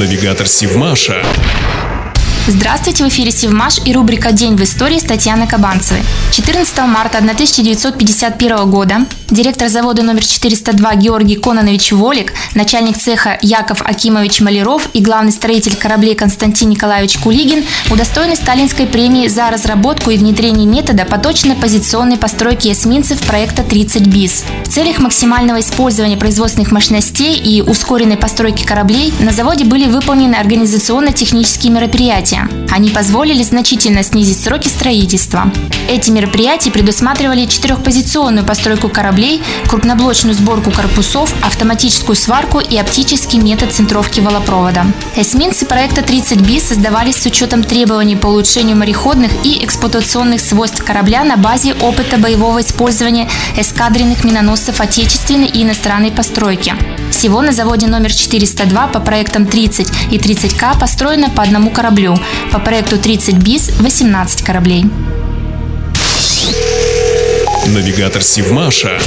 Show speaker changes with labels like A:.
A: Навигатор Сивмаша.
B: Здравствуйте, в эфире Севмаш и рубрика «День в истории» с Татьяной Кабанцевой. 14 марта 1951 года директор завода номер 402 Георгий Кононович Волик, начальник цеха Яков Акимович Маляров и главный строитель кораблей Константин Николаевич Кулигин удостоены сталинской премии за разработку и внедрение метода поточно-позиционной постройки эсминцев проекта 30 БИС. В целях максимального использования производственных мощностей и ускоренной постройки кораблей на заводе были выполнены организационно-технические мероприятия, они позволили значительно снизить сроки строительства. Эти мероприятия предусматривали четырехпозиционную постройку кораблей, крупноблочную сборку корпусов, автоматическую сварку и оптический метод центровки волопровода. Эсминцы проекта 30 би создавались с учетом требований по улучшению мореходных и эксплуатационных свойств корабля на базе опыта боевого использования эскадренных миноносцев отечественной и иностранной постройки. Всего на заводе номер 402 по проектам 30 и 30К построено по одному кораблю, по проекту 30 БИС 18 кораблей.
A: Навигатор Сивмаша.